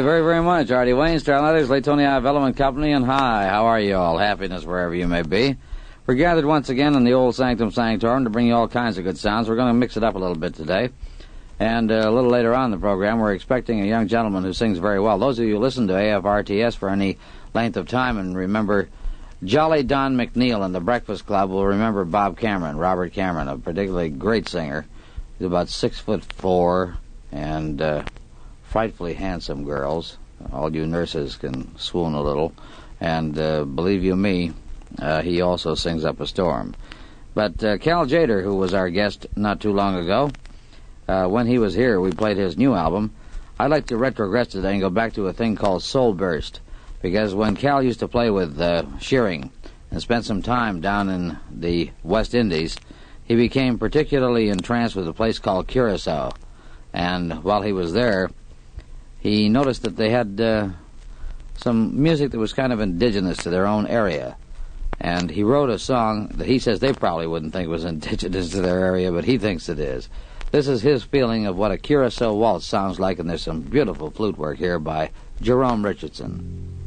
you very, very much, Artie Wayne, Starletters, Laytonia Ivello and Company, and hi, how are you all? Happiness wherever you may be. We're gathered once again in the old Sanctum Sanctorum to bring you all kinds of good sounds. We're going to mix it up a little bit today. And uh, a little later on in the program, we're expecting a young gentleman who sings very well. Those of you who listen to AFRTS for any length of time and remember Jolly Don McNeill and the Breakfast Club will remember Bob Cameron, Robert Cameron, a particularly great singer. He's about six foot four and uh, frightfully handsome girls. All you nurses can swoon a little. And uh, believe you me, uh, he also sings up a storm. But uh, Cal Tjader, who was our guest not too long ago, uh, when he was here, we played his new album. I'd like to retrogress today and go back to a thing called Soul Burst, because when Cal used to play with uh, Shearing and spent some time down in the West Indies, he became particularly entranced with a place called Curacao. And while he was there, he noticed that they had uh, some music that was kind of indigenous to their own area. And he wrote a song that he says they probably wouldn't think was indigenous to their area, but he thinks it is. This is his feeling of what a Curacao waltz sounds like, and there's some beautiful flute work here by Jerome Richardson.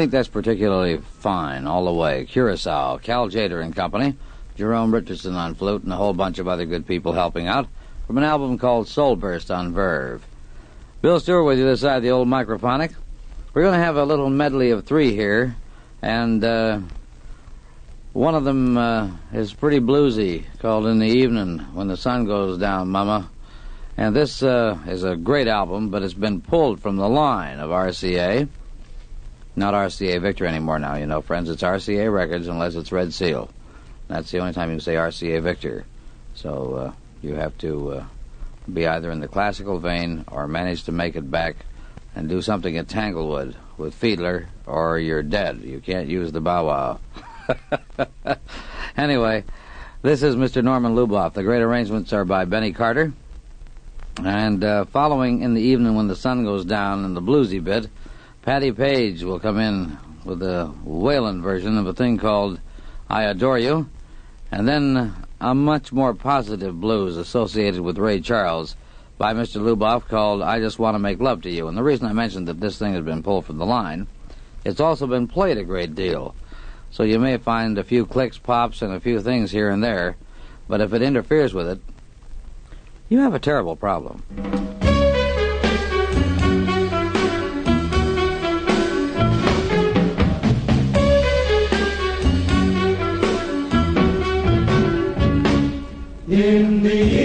Think that's particularly fine all the way. Curacao, Cal Tjader and Company, Jerome Richardson on flute, and a whole bunch of other good people helping out from an album called Soul Burst on Verve. Bill Stewart with you this side of the old microphonic. We're going to have a little medley of three here, and uh, one of them uh, is pretty bluesy, called In the Evening When the Sun Goes Down, Mama. And this uh, is a great album, but it's been pulled from the line of RCA. Not RCA Victor anymore now, you know, friends. It's RCA Records unless it's Red Seal. That's the only time you can say RCA Victor. So uh, you have to uh, be either in the classical vein or manage to make it back and do something at Tanglewood with Fiedler, or you're dead. You can't use the bow wow. anyway, this is Mr. Norman Luboff. The great arrangements are by Benny Carter. And uh, following in the evening when the sun goes down in the bluesy bit, Patti Page will come in with a Wayland version of a thing called I Adore You. And then a much more positive blues associated with Ray Charles by Mr. Luboff called I Just Want to Make Love to You. And the reason I mentioned that this thing has been pulled from the line, it's also been played a great deal. So you may find a few clicks, pops, and a few things here and there, but if it interferes with it, you have a terrible problem. In the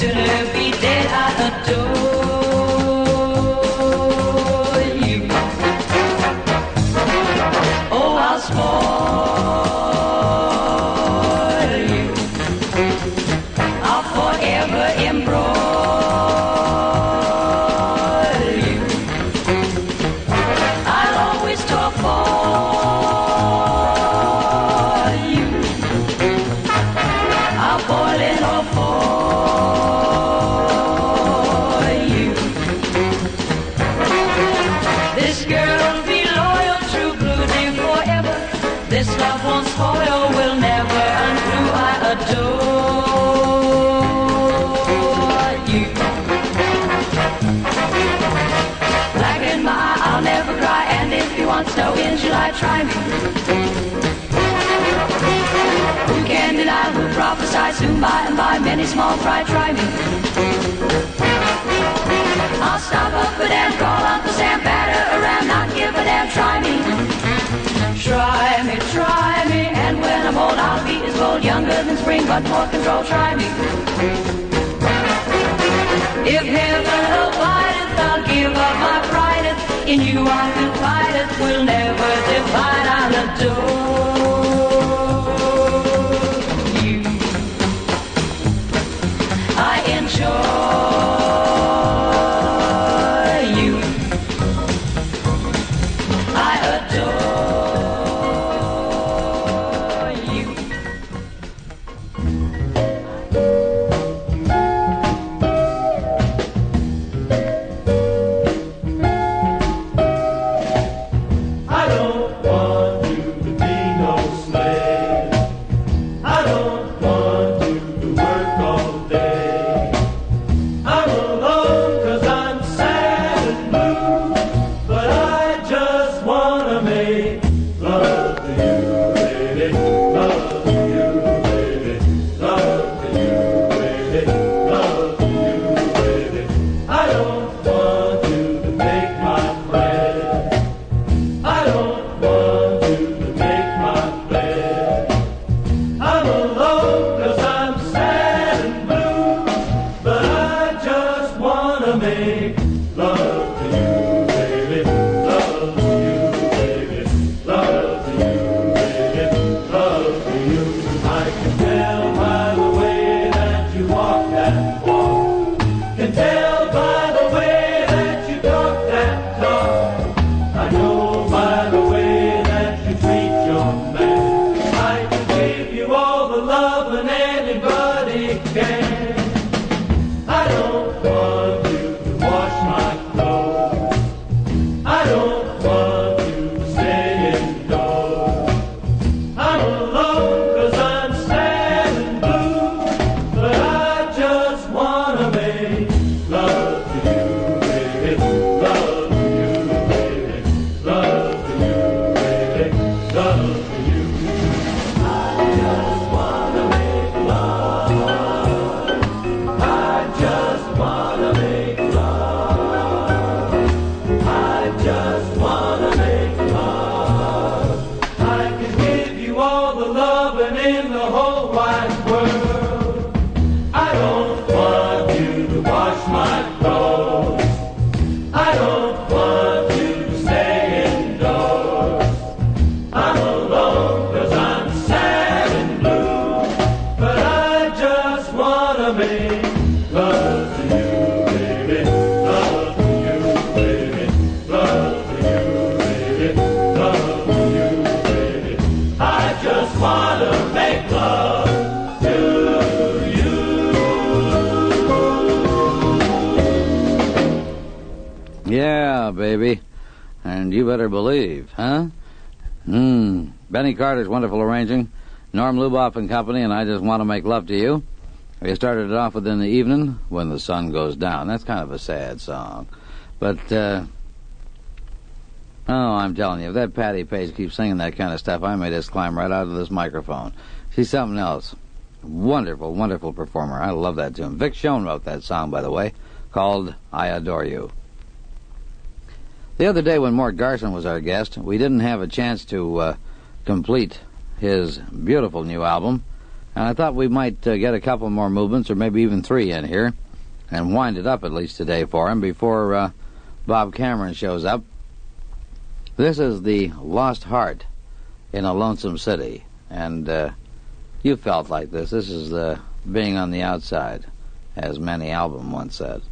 sooner be dead. Small fry, try me. I'll stop up a damn, call Uncle Sam, batter around, not give a damn, try me. Try me, try me, and when I'm old, I'll be as bold, younger than spring, but more control, try me. If heaven abideth, I'll give up my pride. In you I confided, we'll never divide, I'll adore Carter's wonderful arranging. Norm Luboff and Company, and I just want to make love to you. We started it off with In the Evening, When the Sun Goes Down. That's kind of a sad song. But, uh, oh, I'm telling you, if that Patti Page keeps singing that kind of stuff, I may just climb right out of this microphone. She's something else. Wonderful, wonderful performer. I love that tune. Vic Schoen wrote that song, by the way, called I Adore You. The other day when Mort Garson was our guest, we didn't have a chance to uh, complete his beautiful new album, and I thought we might uh, get a couple more movements, or maybe even three in here, and wind it up at least today for him before uh, Bob Cameron shows up. This is the Lost Heart in a Lonesome City, and uh, you felt like this. This is uh, being on the outside, as Manny Albam once said.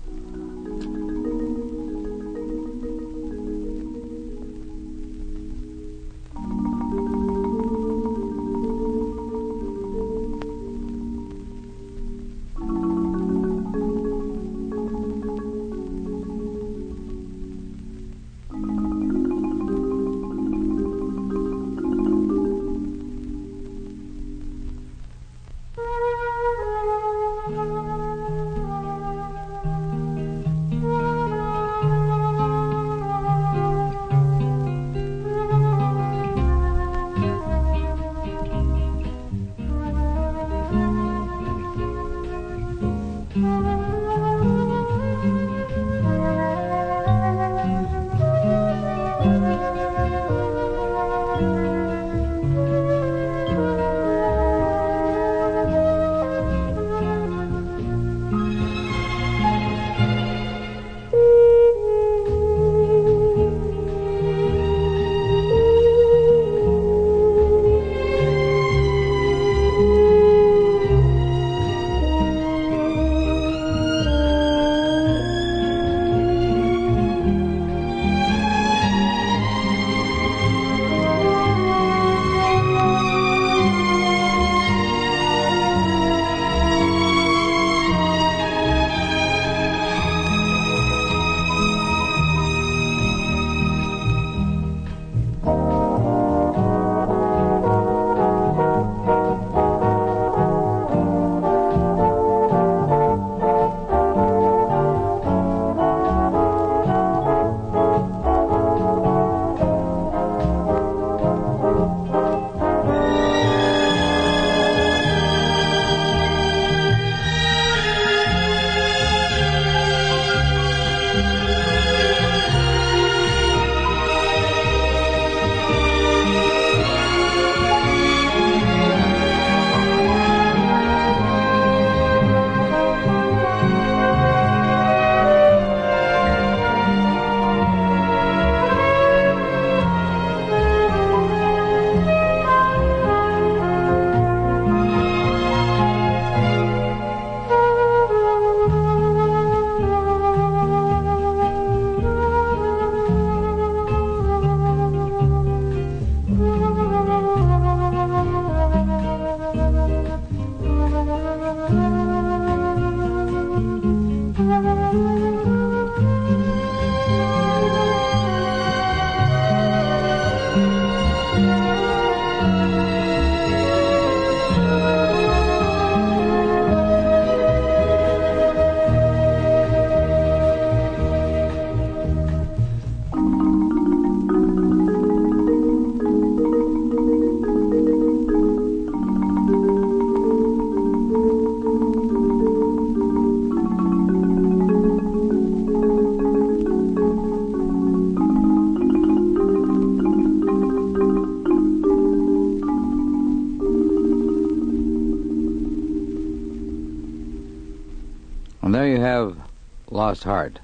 Lost Heart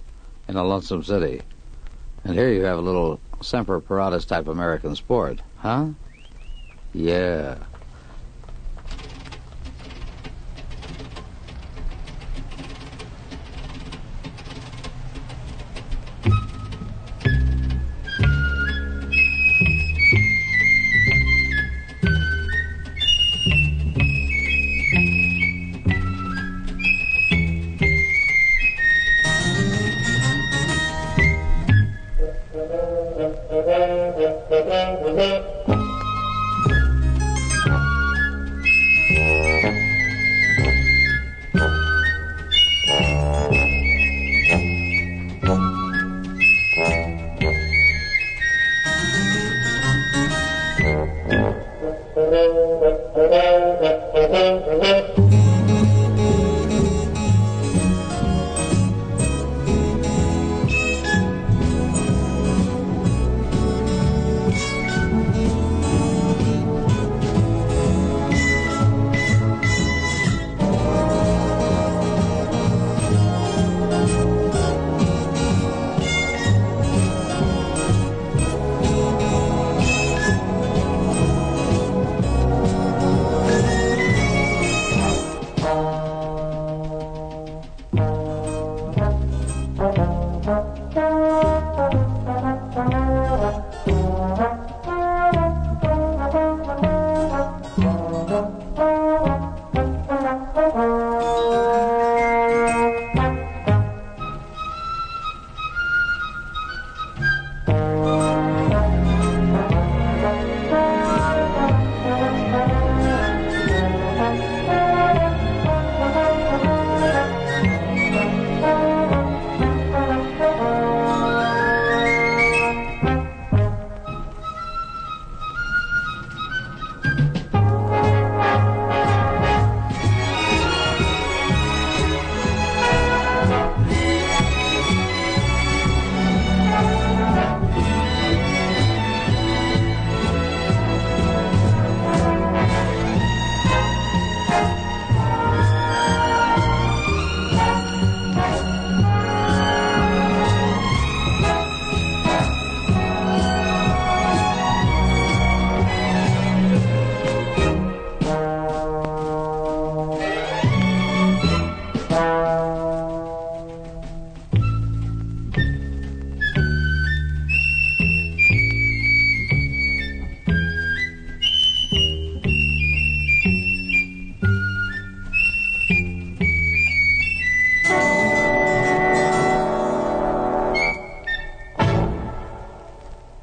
in a lonesome city. And here you have a little Semper Paratus type American sport. Huh? Yeah.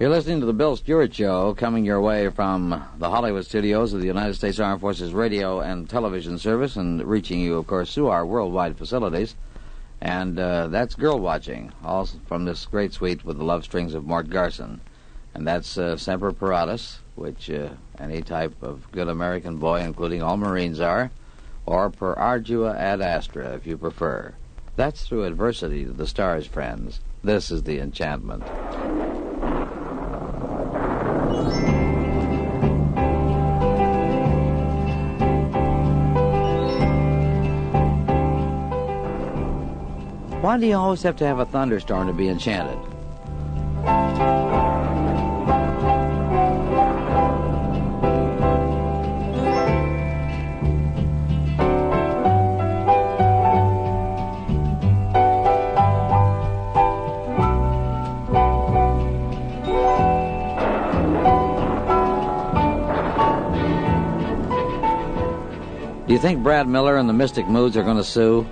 You're listening to the Bill Stewart Show, coming your way from the Hollywood studios of the United States Armed Forces Radio and Television Service, and reaching you, of course, through our worldwide facilities. And uh, that's Girl Watching, all from this great suite with the love strings of Mort Garson. And that's uh, Semper Paratus, which uh, any type of good American boy, including all Marines, are, or Per Ardua ad Astra, if you prefer. That's through adversity to the stars, friends. This is the enchantment. Why do you always have to have a thunderstorm to be enchanted? Do you think Brad Miller and the Mystic Moods are going to sue?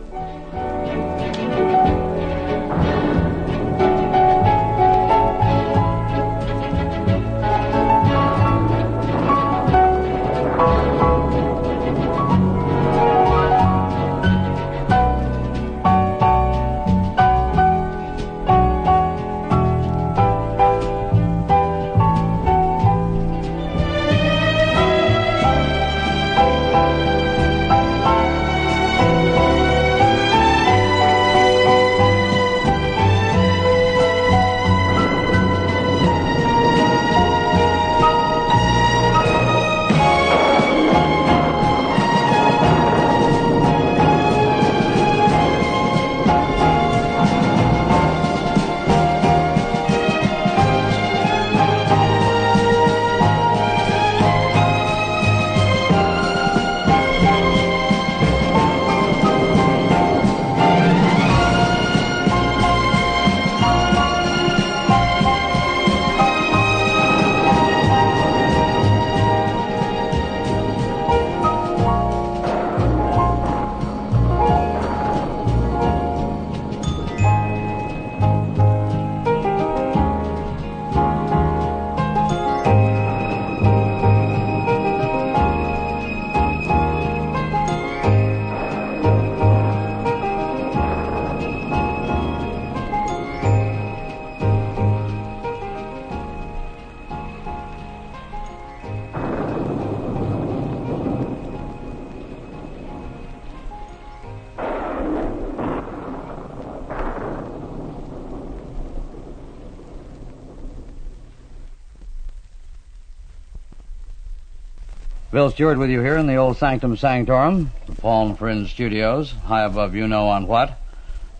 Stewart with you here in the old Sanctum Sanctorum, the Palm Fringe Studios, high above you know on what.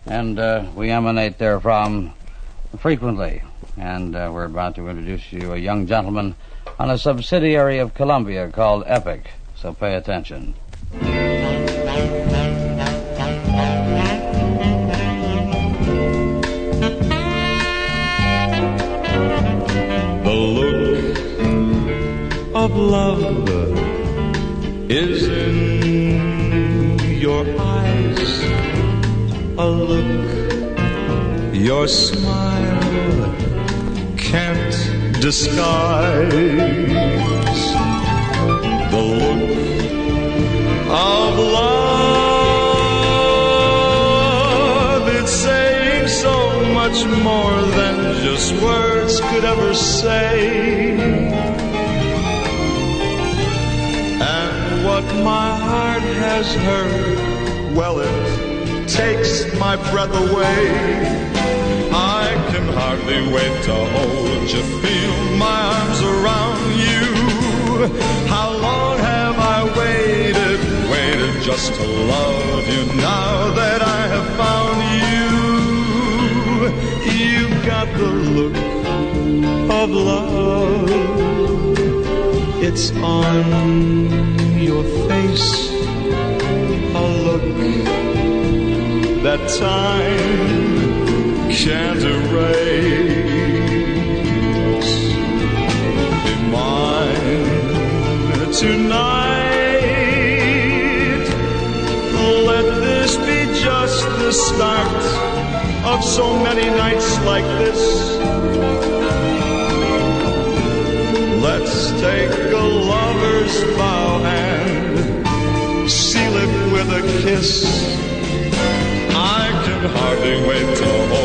And uh, we emanate therefrom frequently. And uh, we're about to introduce you a young gentleman on a subsidiary of Columbia called Epic. So pay attention. The look of love your smile can't disguise. The look of love, it's saying so much more than just words could ever say. And what my heart has heard, well, it takes my breath away. I can hardly wait to hold you, feel my arms around you. How long have I waited, waited just to love you now that I have found you? You've got the look of love. It's on your face, a look that time can't erase. Be mine tonight. Let this be just the start of so many nights like this. Let's take a lover's vow and seal it with a kiss. I can hardly wait to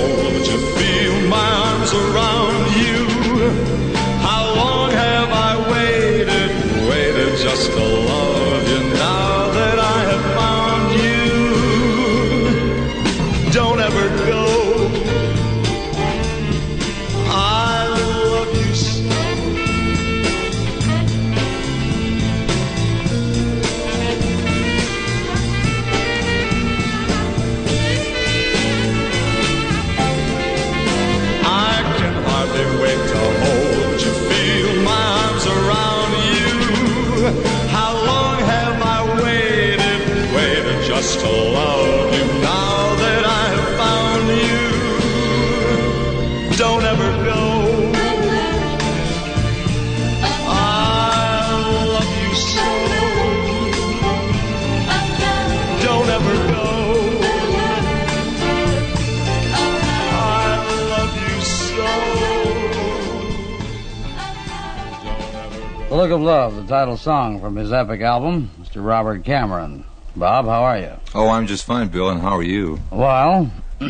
of Love, the title song from his epic album, Mr. Robert Cameron. Bob, how are you? Oh, I'm just fine, Bill. And how are you? Well,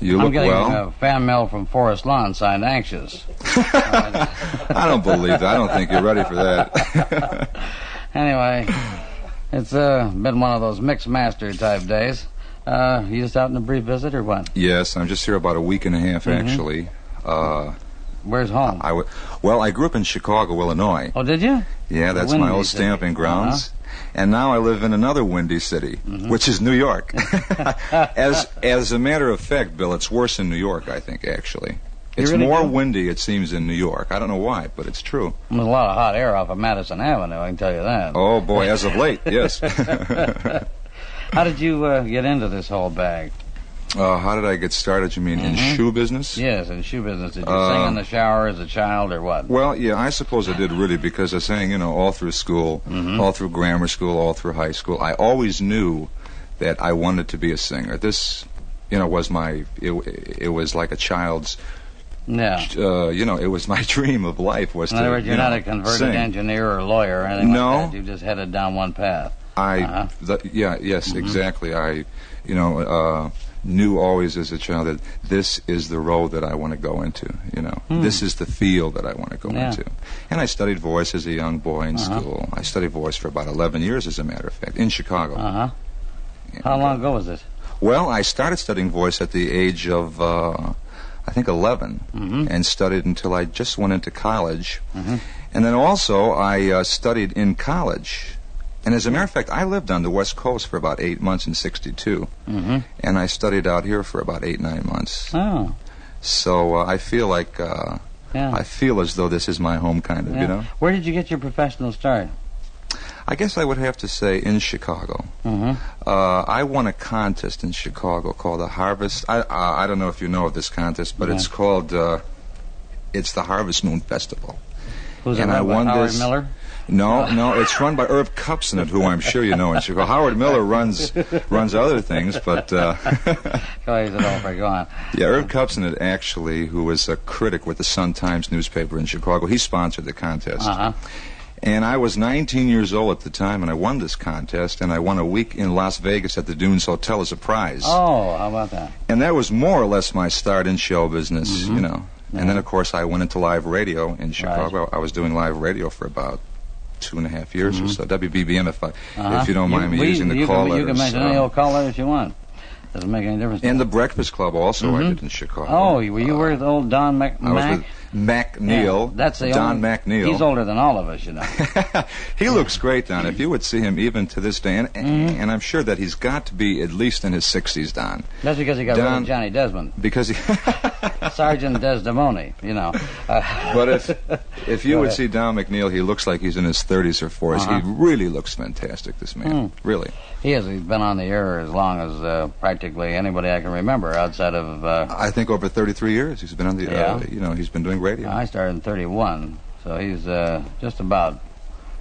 You look I'm getting well. a fan mail from Forest Lawn signed Anxious. I don't believe that. I don't think you're ready for that. Anyway, it's uh, been one of those mixed master type days. Uh, you just out on a brief visit or what? yes, I'm just here about a week and a half, Mm-hmm. actually. Uh, Where's home? I w- well, I grew up in Chicago, Illinois. oh, did you? Yeah, that's windy my old city. stamping grounds. And now I live in another windy city, Mm-hmm. which is New York. as as a matter of fact, Bill, it's worse in New York. I think actually, it's really more do? windy. It seems in New York. I don't know why, but it's true. There's a lot of hot air off of Madison Avenue, I can tell you that. Oh boy, as of late, yes. How did you uh, get into this whole bag? Uh, how did I get started? You mean in shoe business? Mm-hmm. Yes, in shoe business. Did you Uh, sing in the shower as a child or what? Well, yeah, I suppose I did really because I sang, you know, all through school, Mm-hmm. all through grammar school, all through high school. I always knew that I wanted to be a singer. This, you know, was my, it, it was like a child's, Yeah. uh, you know, it was my dream of life was In to, other words, you you're not a converted sing. engineer or lawyer or anything No. like that. You just headed down one path. I, Uh-huh. yeah, yes, exactly. I, you know, uh, knew always as a child that this is the role that I want to go into. You know, this is the field that I want to go Yeah. into. And I studied voice as a young boy in Uh-huh. school. I studied voice for about 11 years, as a matter of fact, in Chicago. Uh huh. And, How long uh, ago was this? Well, I started studying voice at the age of, uh, I think, 11, Mhm. and studied until I just went into college. Mhm. And then also, I uh, studied in college. And as a matter of fact, I lived on the West Coast for about eight months in '62, Mm-hmm. and I studied out here for about eight nine months. Oh, So uh, I feel like uh, yeah. I feel as though this is my home, kind of. yeah. You know. Where did you get your professional start? I guess I would have to say in Chicago. Mm-hmm. Uh, I won a contest in Chicago called the Harvest. I uh, I don't know if you know of this contest, but Yeah. it's called uh, it's the Harvest Moon Festival. Who's And I by won Howard this- Miller? No, no, it's run by Irv Kupcinet, who I'm sure you know in Chicago. Howard Miller runs runs other things, but uh, Oh, he's an over. Go on. yeah, Irv Kupcinet actually, who was a critic with the Sun Times newspaper in Chicago, he sponsored the contest. Uh huh. And I was 19 years old at the time, and I won this contest, and I won a week in Las Vegas at the Dunes Hotel as a prize. Oh, how about that? And that was more or less my start in show business, Mm-hmm. you know. And then, of course, I went into live radio in Chicago. I was doing live radio for about two and a half years or so. WBBM, if I, Mm-hmm. Uh-huh. if you don't mind me we- using the you call can, You letters. can mention any uh, old call letters you want. Doesn't make any difference. and the Breakfast Club also I did in Chicago. oh, were you Uh, with old Don Mac? I was with McNeill. Yeah, that's the Don only, McNeill. He's older than all of us, you know. he looks great, Don. If you would see him even to this day, and, Mm-hmm. and I'm sure that he's got to be at least in his 60s, Don, That's because he got rid of Johnny Desmond, because he. Sergeant Desdemona. You know. Uh, but if if you would ahead. see Don McNeill, he looks like he's in his 30s or 40s. Uh-huh. He really looks fantastic. This man, Hmm. really. he has. He's been on the air as long as uh, practically anybody I can remember, outside of. Uh, I think over 33 years he's been on the. Uh, Yeah. you know, he's been doing radio. I started in '31, so he's uh, just about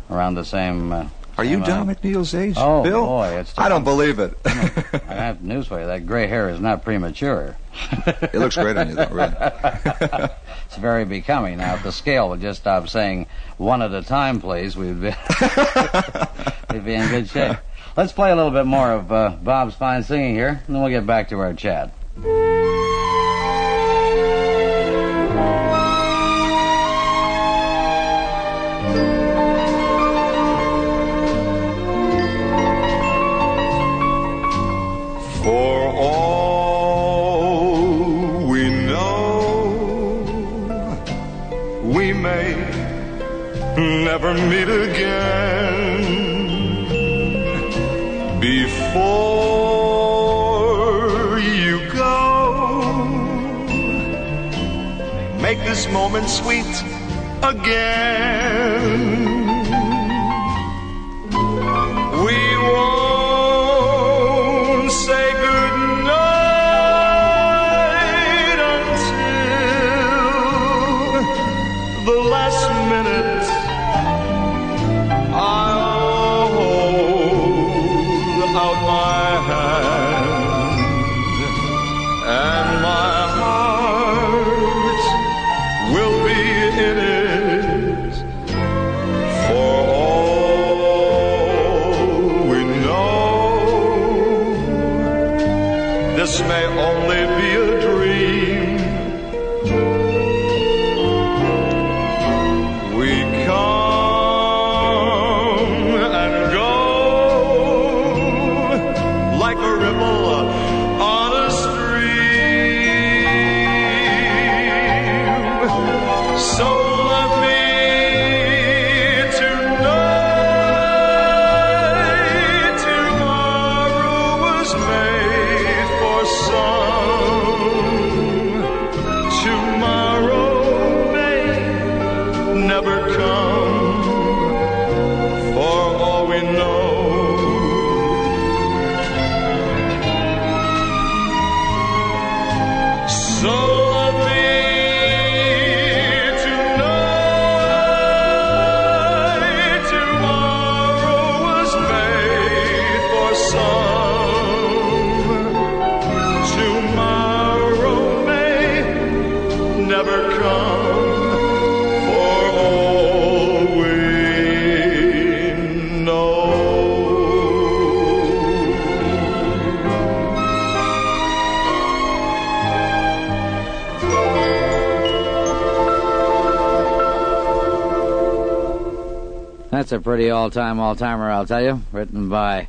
around the same. Uh, Are you same, Don uh, McNeill's age, Oh, Bill? boy, it's I don't believe it. I have news for you. That gray hair is not premature. it looks great on you, though. Really. It's very becoming. Now, if the scale would just stop saying one at a time, please, we'd be, we'd be in good shape. Let's play a little bit more of uh, Bob's fine singing here, and then we'll get back to our chat. Never meet again. Before you go, make this moment sweet again. A pretty all-time, all-timer, I'll tell you. Written by,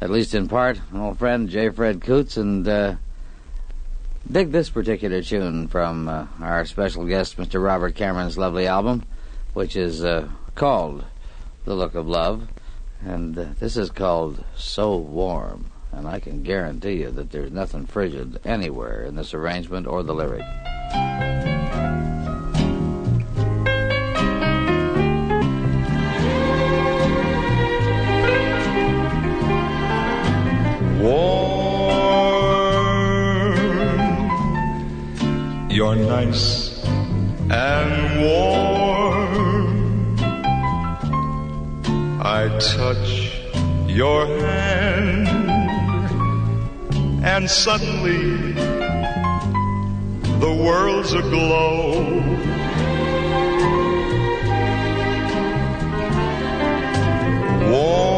at least in part, an old friend, J. Fred Coots, and uh, dig this particular tune from uh, our special guest, Mr. Robert Cameron's lovely album, which is uh, called The Look of Love. And uh, this is called So Warm. And I can guarantee you that there's nothing frigid anywhere in this arrangement or the lyric. Nice and warm. I touch your hand, and suddenly the world's aglow. Warm,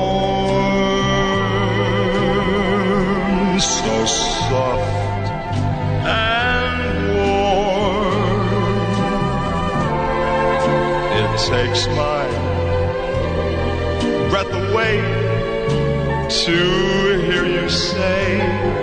takes my breath away to hear you say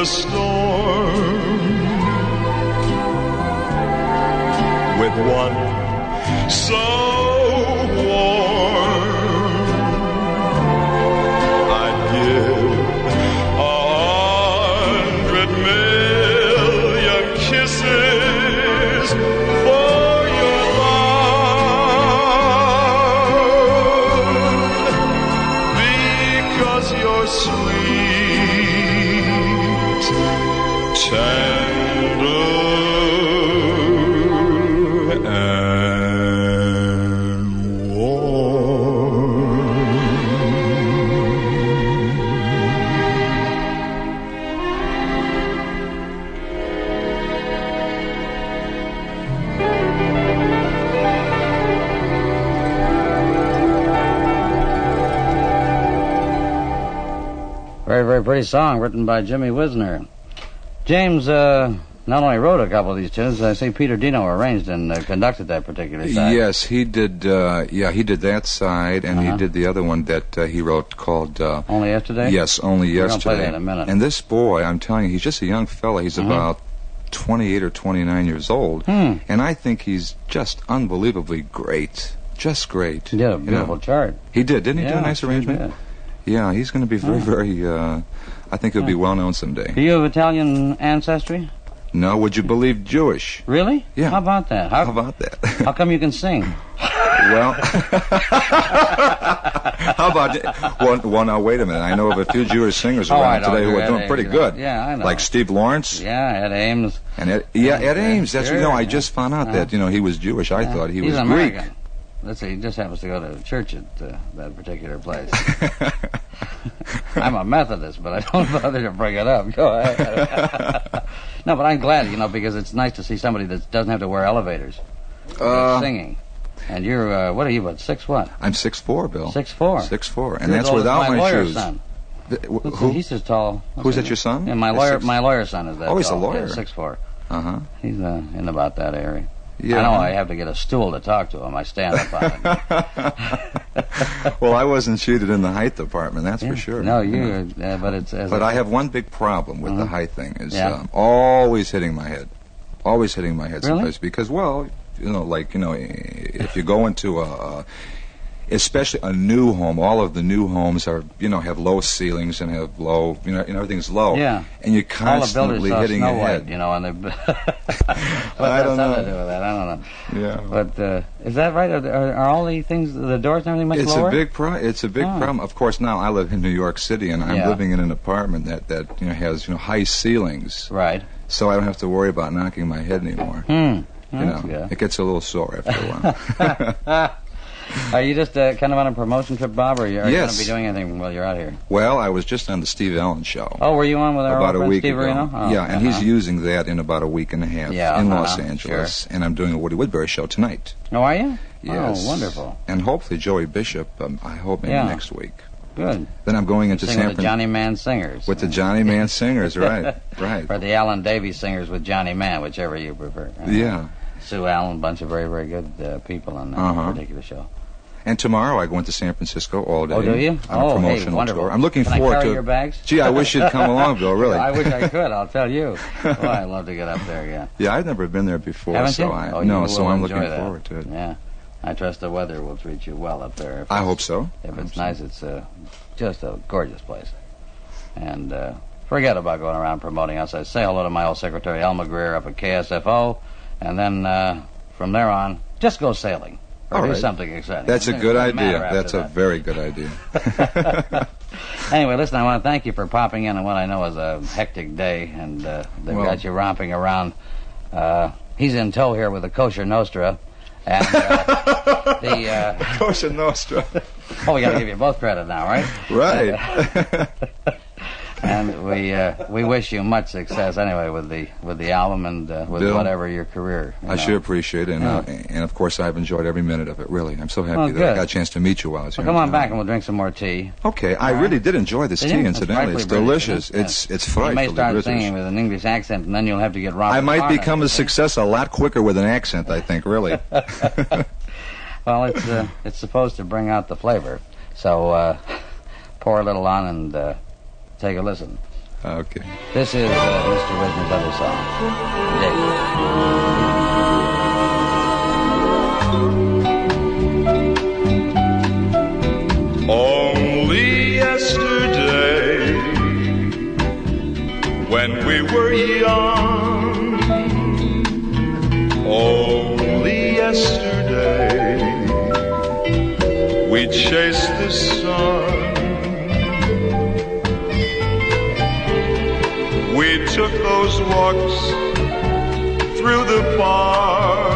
the storm with one so warm. I'd give a hundred million kisses for your love because you're sweet, tender, Song written by Jimmy Wisner. James uh, not only wrote a couple of these tunes, I see Peter Dino arranged and uh, conducted that particular side. Yes, he did. Uh, yeah, he did that side, and Uh-huh. he did the other one that uh, he wrote called. Uh, Only yesterday? Yes, only We're yesterday. play that in a minute. And this boy, I'm telling you, he's just a young fella. He's Mhm. about 28 or 29 years old, Hmm. and I think he's just unbelievably great. Just great. He did a you know. chart. He did, didn't he? do a nice arrangement. did. Yeah, he's going to be very, Hmm. very. I think he'll be well known someday. Are you of Italian ancestry? No, would you believe Jewish? Really? Yeah. How about that? How, How about that? how come you can sing? Well, how about well, well? Now wait a minute. I know of a few Jewish singers Oh, I around know. today who are doing Ames, pretty know. good. Yeah, I know. Like Steve Lawrence Yeah, Ed Ames. and Ed, yeah, Ed Ames. That's you know. I just found out that you know he was Jewish. I thought he He's was American. Let's say he just happens to go to church at uh, that particular place. I'm a Methodist, but I don't bother to bring it up. Go ahead. no, but I'm glad, you know, because it's nice to see somebody that doesn't have to wear elevators Uh, singing. And you're, uh, what are you, about six what? I'm six four, Bill. Six four. Six four, and that's as old as without my, my shoes. son. Wh- Who's- Who? He's as tall. Who's that? Your son? And my lawyer. six- My lawyer son is that. Oh, he's a tall. lawyer. Yeah, six four. Uh huh. He's uh, in about that area. Yeah. I know I have to get a stool to talk to him. I stand up on it. well, I wasn't cheated in the height department. That's Yeah. for sure. No, you. Uh, but it's. As But a- I have one big problem with the Mhm. height thing is Yeah. um, always hitting my head, always hitting my head Really? someplace because well, you know, like you know, if you go into a, a especially a new home, all of the new homes are you know have low ceilings and have low you know, you know everything's low. Yeah. And you're all the builders constantly hitting your White, head. you know, and they. what I don't know. to do with that? I don't know. Yeah. But uh, is that right? Are, are, are all the things, the doors and everything much It's lower? a big pro- It's a big Oh. problem. Of course, now I live in New York City, and I'm Yeah. living in an apartment that that you know has you know high ceilings, Right. so I don't have to worry about knocking my head anymore. Hmm. You know, good. it gets a little sore after a while. Are you just uh, kind of on a promotion trip, Bob, or are you, are you going to be doing anything while you're out here? Well, I was just on the Steve Allen show. Oh, were you on with our about a week Steve ago. Reno? Oh, yeah, and he's uh-huh. using that in about a week and a half Yeah, in uh-huh, Los Angeles, sure. and I'm doing a Woody Woodbury show tonight. Oh, are you? Yes. Oh, wonderful. And hopefully Joey Bishop. Um, I hope maybe Yeah. next week. Good. Then I'm going into San with the Johnny Mann Singers. with the Johnny Mann Singers, right? Right. Or the Alan Davies Singers with Johnny Mann, whichever you prefer. Yeah. Sue Allen, a bunch of very, very good uh, people on that Uh-huh. particular show. And tomorrow I go into San Francisco all day. Oh, do you? On oh, a hey, wonderful. tour. I'm looking Can forward I carry to. your bags? Gee, I wish you'd come along, Bill. Really. I wish I could. I'll tell you. Oh, I'd love to get up there. Yeah. Yeah, I've never been there before, Haven't so you? I oh, no, so I'm looking that. forward to it. Yeah. I trust the weather will treat you well up there. I hope so. If it's so. nice, it's uh, just a gorgeous place. And uh, forget about going around promoting us. I say hello to my old secretary, Elma Greer, up at KSFO. And then uh, from there on, just go sailing. Or do something exciting. That's a good idea. That's a that. very good idea. Anyway, listen, I want to thank you for popping in on what I know is a hectic day, and uh, they've Well- got you romping around. Uh, he's in tow here with the kosher Nostra, and uh, the uh, Cosa Nostra. oh, we got to give you both credit now, right? Right. And we uh, we wish you much success anyway with the with the album and uh, with Bill, whatever your career. you I know. sure appreciate it, and, uh, and of course I've enjoyed every minute of it. Really, I'm so happy that I got a chance to meet you while I was Well, here. come on back and we'll drink some more tea. Okay, I All right. really did enjoy this Did tea, incidentally. It's It's frightfully delicious. British, It's it's You may start British. singing with an English accent, and then you'll have to get Robert. I might Parnell, become a success a lot quicker with an accent. I think, really. Well, it's uh, it's supposed to bring out the flavor. So uh, pour a little on and uh, take a listen. okay. This is uh, Mr. Wisner's other song. Dig. Only yesterday, when we were young, only yesterday, we chased the sun. Took those walks through the park.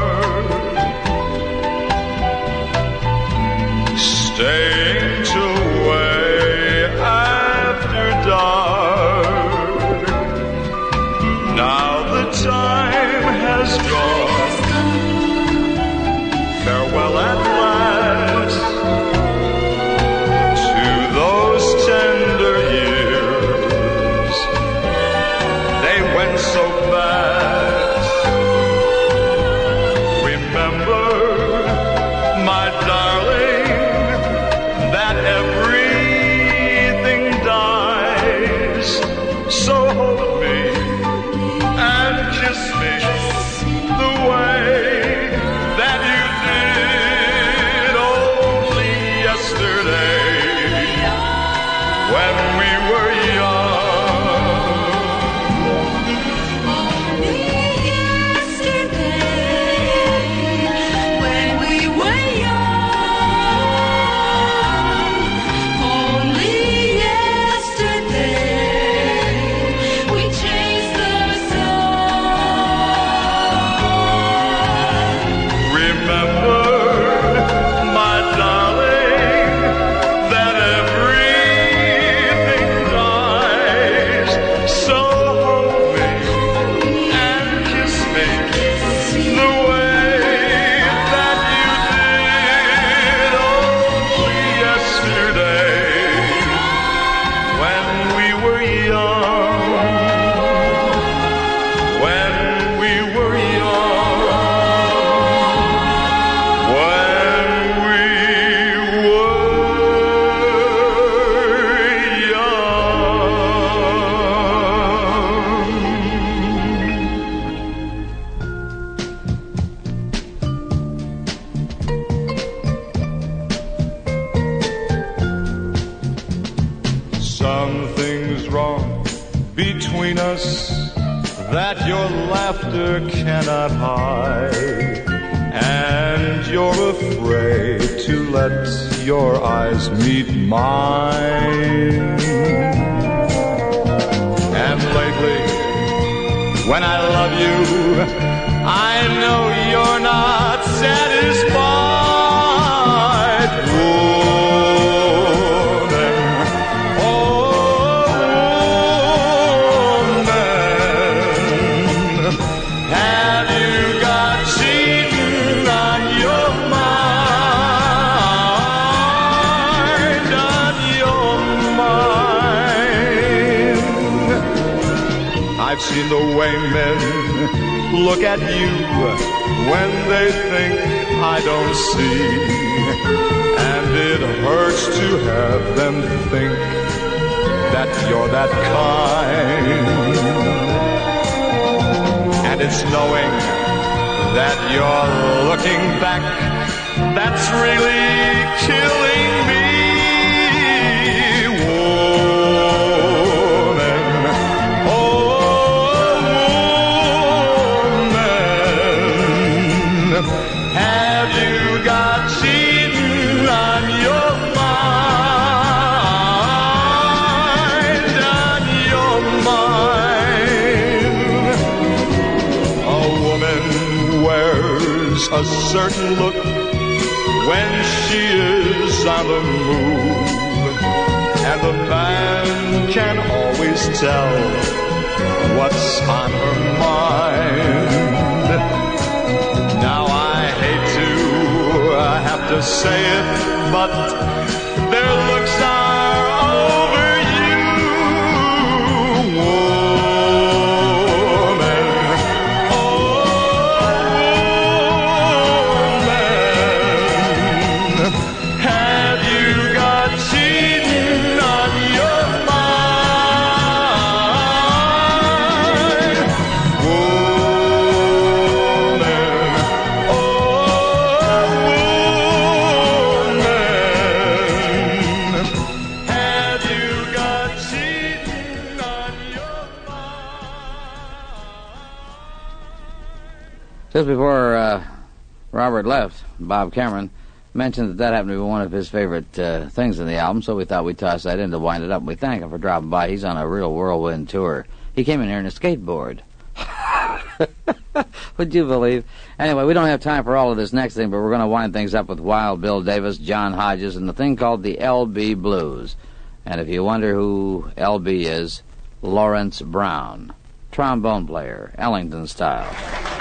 Bob Cameron mentioned that that happened to be one of his favorite uh, things in the album, so we thought we'd toss that in to wind it up. We thank him for dropping by. He's on a real whirlwind tour. He came in here in a skateboard. Would you believe? Anyway, we don't have time for all of this next thing, but we're going to wind things up with Wild Bill Davis, John Hodges, and the thing called the LB Blues. And if you wonder who LB is, Lawrence Brown, trombone player, Ellington style.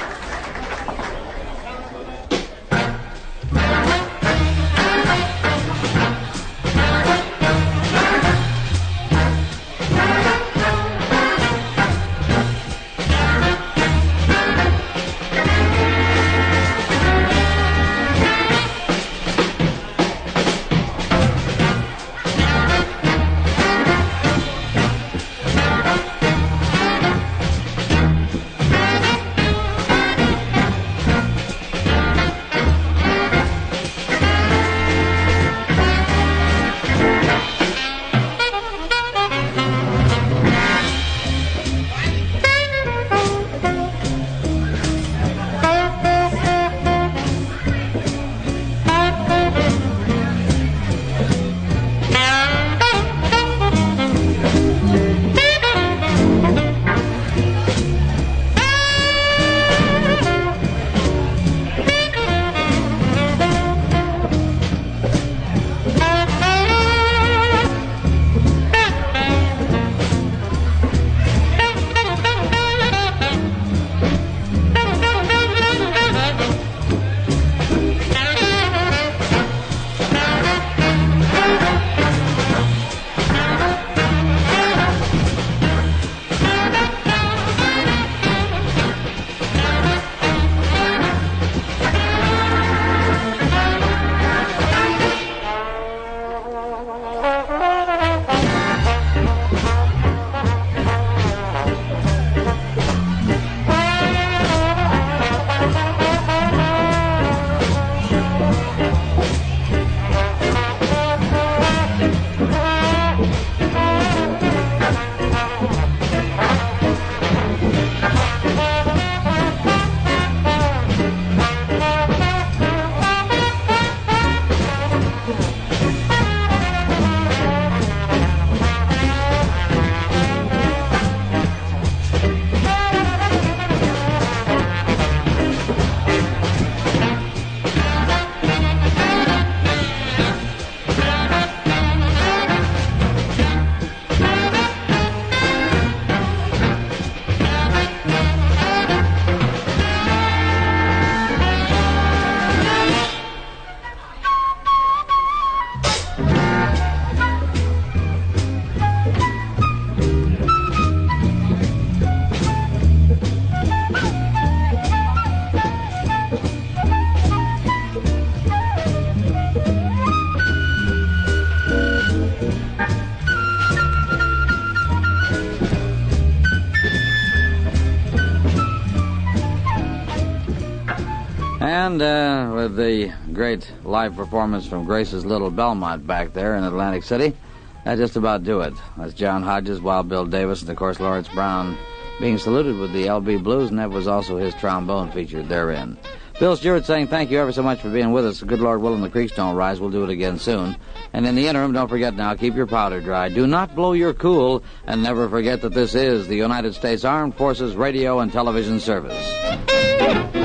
And uh, with the great live performance from Grace's Little Belmont back there in Atlantic City, that just about do it. That's John Hodges, Wild Bill Davis, and of course Lawrence Brown being saluted with the LB Blues, and that was also his trombone featured therein. Bill Stewart saying thank you ever so much for being with us. Good Lord willing, the creeks don't rise. We'll do it again soon. And in the interim, don't forget now, keep your powder dry. Do not blow your cool, and never forget that this is the United States Armed Forces Radio and Television Service.